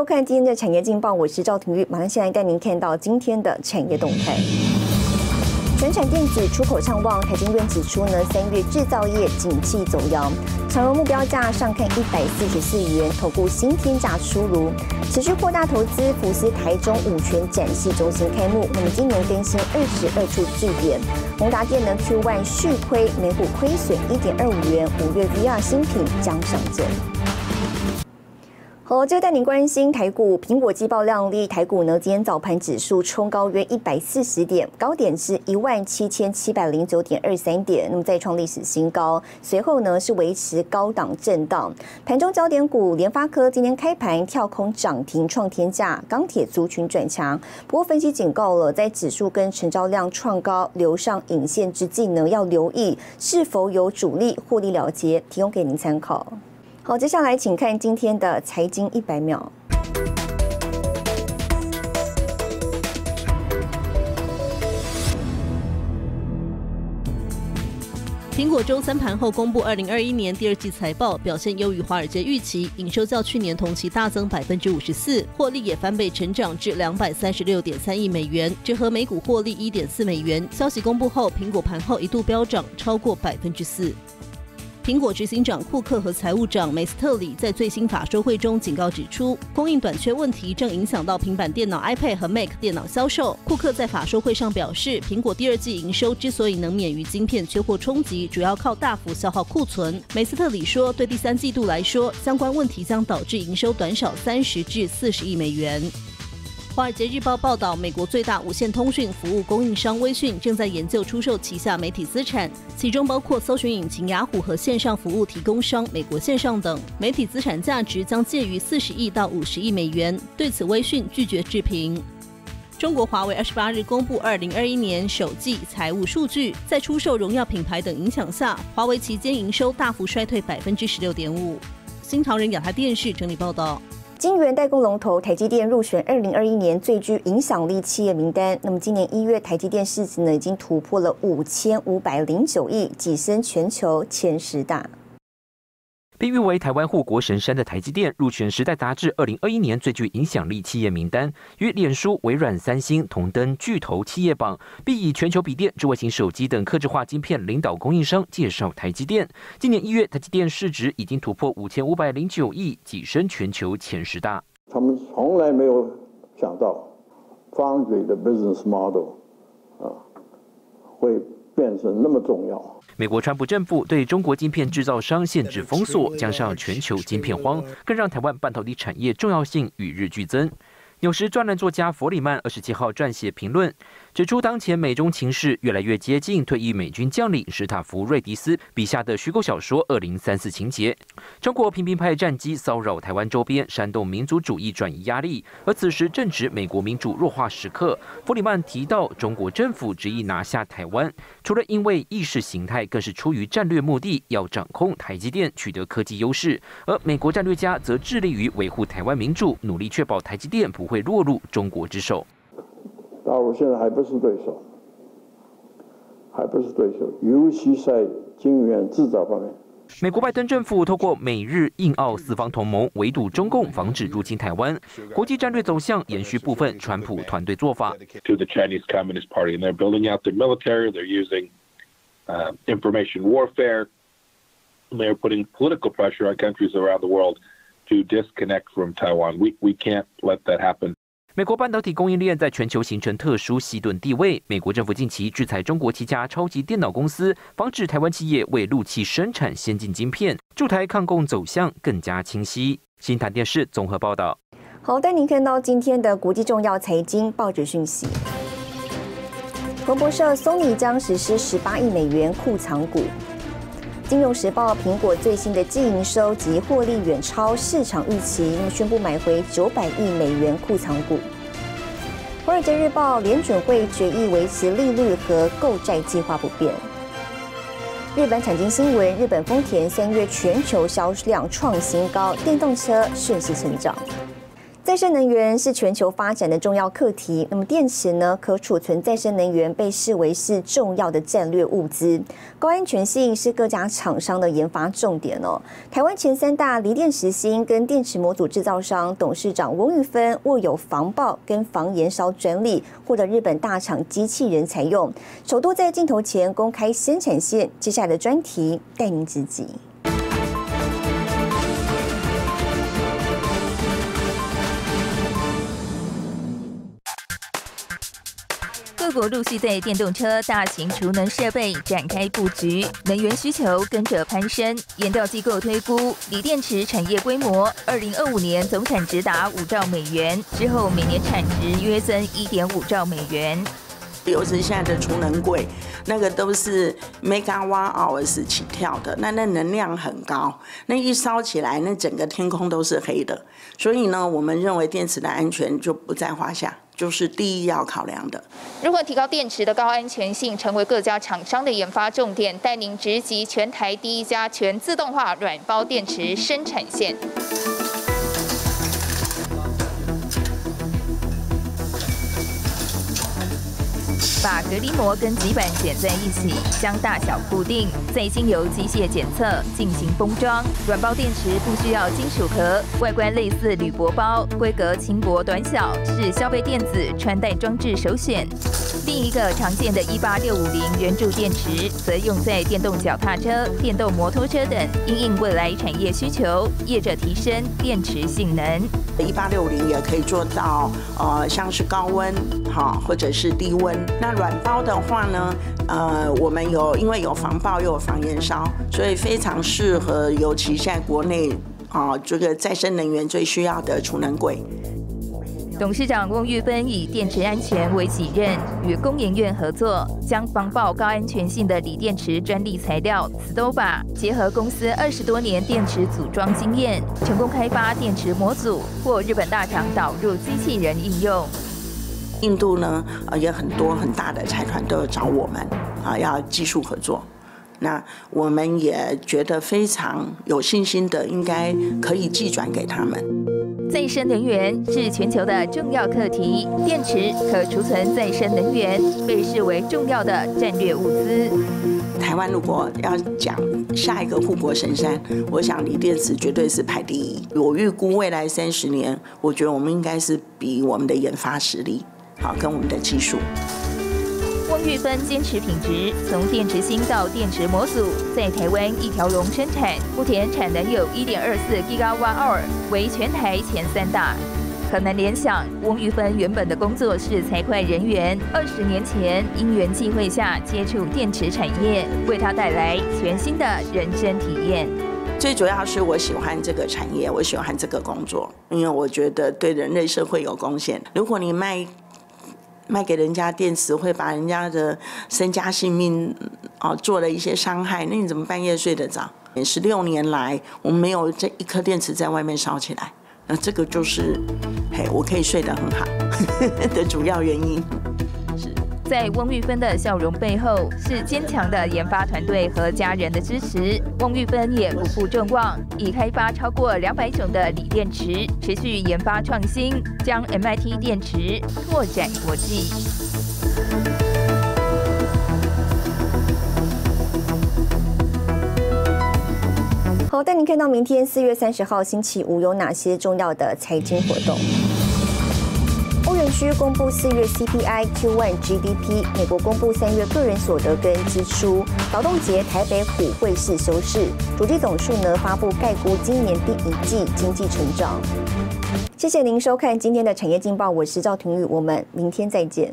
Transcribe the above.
收看今天的产业劲报，我是赵廷玉，马上现在带您看到今天的产业动态。全产电子出口畅旺，台经院指出呢，三月制造业景气走阳，长荣目标价上看一百四十四元，投顾新天价出炉，持续扩大投资，福斯台中五权展示中心开幕，那么今年更新二十二处据点，宏达电能 Q One 续亏，每股亏损一点二五元，五月 VR 新品将上阵。好，就带您关心台股，苹果季报亮丽，台股呢今天早盘指数冲高约一百四十点，高点是一万七千七百零九点二三点，那么再创历史新高。随后呢是维持高档震荡，盘中焦点股联发科今天开盘跳空涨停创天价，钢铁族群转强。不过分析警告了，在指数跟成交量创高、留上影线之际呢，要留意是否有主力获利了结，提供给您参考。好，接下来请看今天的财经一百秒。苹果周三盘后公布二零二一年第二季财报，表现优于华尔街预期，营收较去年同期大增百分之五十四，获利也翻倍成长至两百三十六点三亿美元，折合每股获利一点四美元。消息公布后，苹果盘后一度飙涨超过百分之四。苹果执行长库克和财务长梅斯特里在最新法说会中警告指出，供应短缺问题正影响到平板电脑 iPad 和 Mac 电脑销售。库克在法说会上表示，苹果第二季营收之所以能免于晶片缺货冲击，主要靠大幅消耗库存。梅斯特里说，对第三季度来说，相关问题将导致营收短少三十至四十亿美元。华尔街日报报道，美国最大无线通讯服务供应商微讯正在研究出售旗下媒体资产，其中包括搜寻引擎雅虎和线上服务提供商美国线上等。媒体资产价值将介于四十亿到五十亿美元。对此，微讯拒绝置评。中国华为二十八日公布二零二一年首季财务数据，在出售荣耀品牌等影响下，华为期间营收大幅衰退百分之十六点五。新唐人亚太电视整理报道。晶圆代工龙头台积电入选二零二一年最具影响力企业名单。那么今年一月，台积电市值呢已经突破了五千五百零九亿，跻身全球前十大。被誉为台湾护国神山的台积电入选《时代》杂志二零二一年最具影响力企业名单，与脸书、微软、三星同登巨头企业榜，并以全球笔电、智慧型手机等客制化晶片领导供应商介绍台积电。今年一月，台积电市值已经突破五千五百零九亿，跻身全球前十大。他们从来没有想到，foundry 的 business model 啊会变成那么重要。美国川普政府对中国晶片制造商限制封锁，加上全球晶片荒，更让台湾半导体产业重要性与日俱增。有时专栏作家弗里曼二十七号撰写评论。指出，当前美中情势越来越接近退役美军将领史塔夫瑞迪斯笔下的虚构小说《二零三四》情节。中国频频派战机骚扰台湾周边，煽动民族主义转移压力。而此时正值美国民主弱化时刻。弗里曼提到，中国政府执意拿下台湾，除了因为意识形态，更是出于战略目的，要掌控台积电，取得科技优势。而美国战略家则致力于维护台湾民主，努力确保台积电不会落入中国之手。大陆现在还不是对手，还不是对手，尤其在晶圆制造方面。美国拜登政府透过美日印澳四方同盟围堵中共，防止入侵台湾。国际战略走向延续部分川普团队做法。To the Chinese Communist Party, and they're building out their military. They're using information warfare. They're putting political pressure on countries around the world to disconnect from Taiwan. We we can't let that happen. 美国半导体供应链在全球形成特殊西顿地位。美国政府近期制裁中国七家超级电脑公司，防止台湾企业为陆器生产先进晶片，驻台抗共走向更加清晰。新台电视综合报道。好，带您看到今天的国际重要财经报纸讯息。彭博社，Sony 将实施十八亿美元库藏股。金融时报，苹果最新的净营收及获利远超市场预期，宣布买回九百亿美元库藏股。华尔街日报，联准会决议维持利率和购债计划不变。日本产经新闻，日本丰田三月全球销量创新高，电动车顺势成长。再生能源是全球发展的重要课题。那么，电池呢？可储存再生能源被视为是重要的战略物资，高安全性是各家厂商的研发重点哦。台湾前三大锂电池芯跟电池模组制造商董事长翁玉芬握有防爆跟防燃烧专利，获得日本大厂机器人采用，首度在镜头前公开生产线。接下来的专题带您直击。各国陆续对电动车、大型储能设备展开布局，能源需求跟着攀升。研调机构推估，锂电池产业规模，二零二五年总产值达五兆美元，之后每年产值约增一点五兆美元。尤其现在的储能柜，那个都是 megawatt hours 起跳的，那那能量很高，那一烧起来，那整个天空都是黑的。所以呢，我们认为电池的安全就不在话下。就是第一要考量的。如何提高电池的高安全性，成为各家厂商的研发重点。带您直击全台第一家全自动化软包电池生产线。把隔离膜跟极板剪在一起，将大小固定，再经由机械检测进行封装。软包电池不需要金属壳，外观类似铝箔包，规格轻薄短小，是消费电子穿戴装置首选。另一个常见的18650圆柱电池，则用在电动脚踏车、电动摩托车等，因应未来产业需求，业者提升电池性能。1860也可以做到，呃，像是高温，哈，或者是低温。那软包的话呢，呃，我们有因为有防爆又有防燃烧，所以非常适合，尤其现在国内啊，这个再生能源最需要的储能柜。董事长翁玉芬以电池安全为己任，与工研院合作，将防爆高安全性的锂电池专利材料 Stova 结合公司二十多年电池组装经验，成功开发电池模组，或日本大厂导入机器人应用。印度呢，呃，也很多很大的财团都有找我们，啊，要技术合作。那我们也觉得非常有信心的，应该可以寄转给他们。再生能源是全球的重要课题，电池可储存再生能源被视为重要的战略物资。台湾如果要讲下一个护国神山，我想锂电池绝对是排第一。我预估未来三十年，我觉得我们应该是比我们的研发实力。好，跟我们的技术。翁玉芬坚持品质，从电池芯到电池模组，在台湾一条龙生产，目前产能有一点二四 Gigawatt，为全台前三大。可能联想，翁玉芬原本的工作是财会人员，二十年前因缘际会下接触电池产业，为他带来全新的人生体验。最主要是我喜欢这个产业，我喜欢这个工作，因为我觉得对人类社会有贡献。如果你卖。卖给人家电池会把人家的身家性命哦做了一些伤害，那你怎么半夜睡得着？十六年来，我们没有这一颗电池在外面烧起来，那这个就是嘿，我可以睡得很好 的主要原因。在翁玉芬的笑容背后，是坚强的研发团队和家人的支持。翁玉芬也不负众望，已开发超过两百种的锂电池，持续研发创新，将 MIT 电池拓展国际。好，带您看到明天四月三十号星期五有哪些重要的财经活动。需公布四月 CPI、Q1 GDP，美国公布三月个人所得跟支出。劳动节台北虎会市休市，主机总数呢发布概估今年第一季经济成长。谢谢您收看今天的产业劲报，我是赵廷宇，我们明天再见。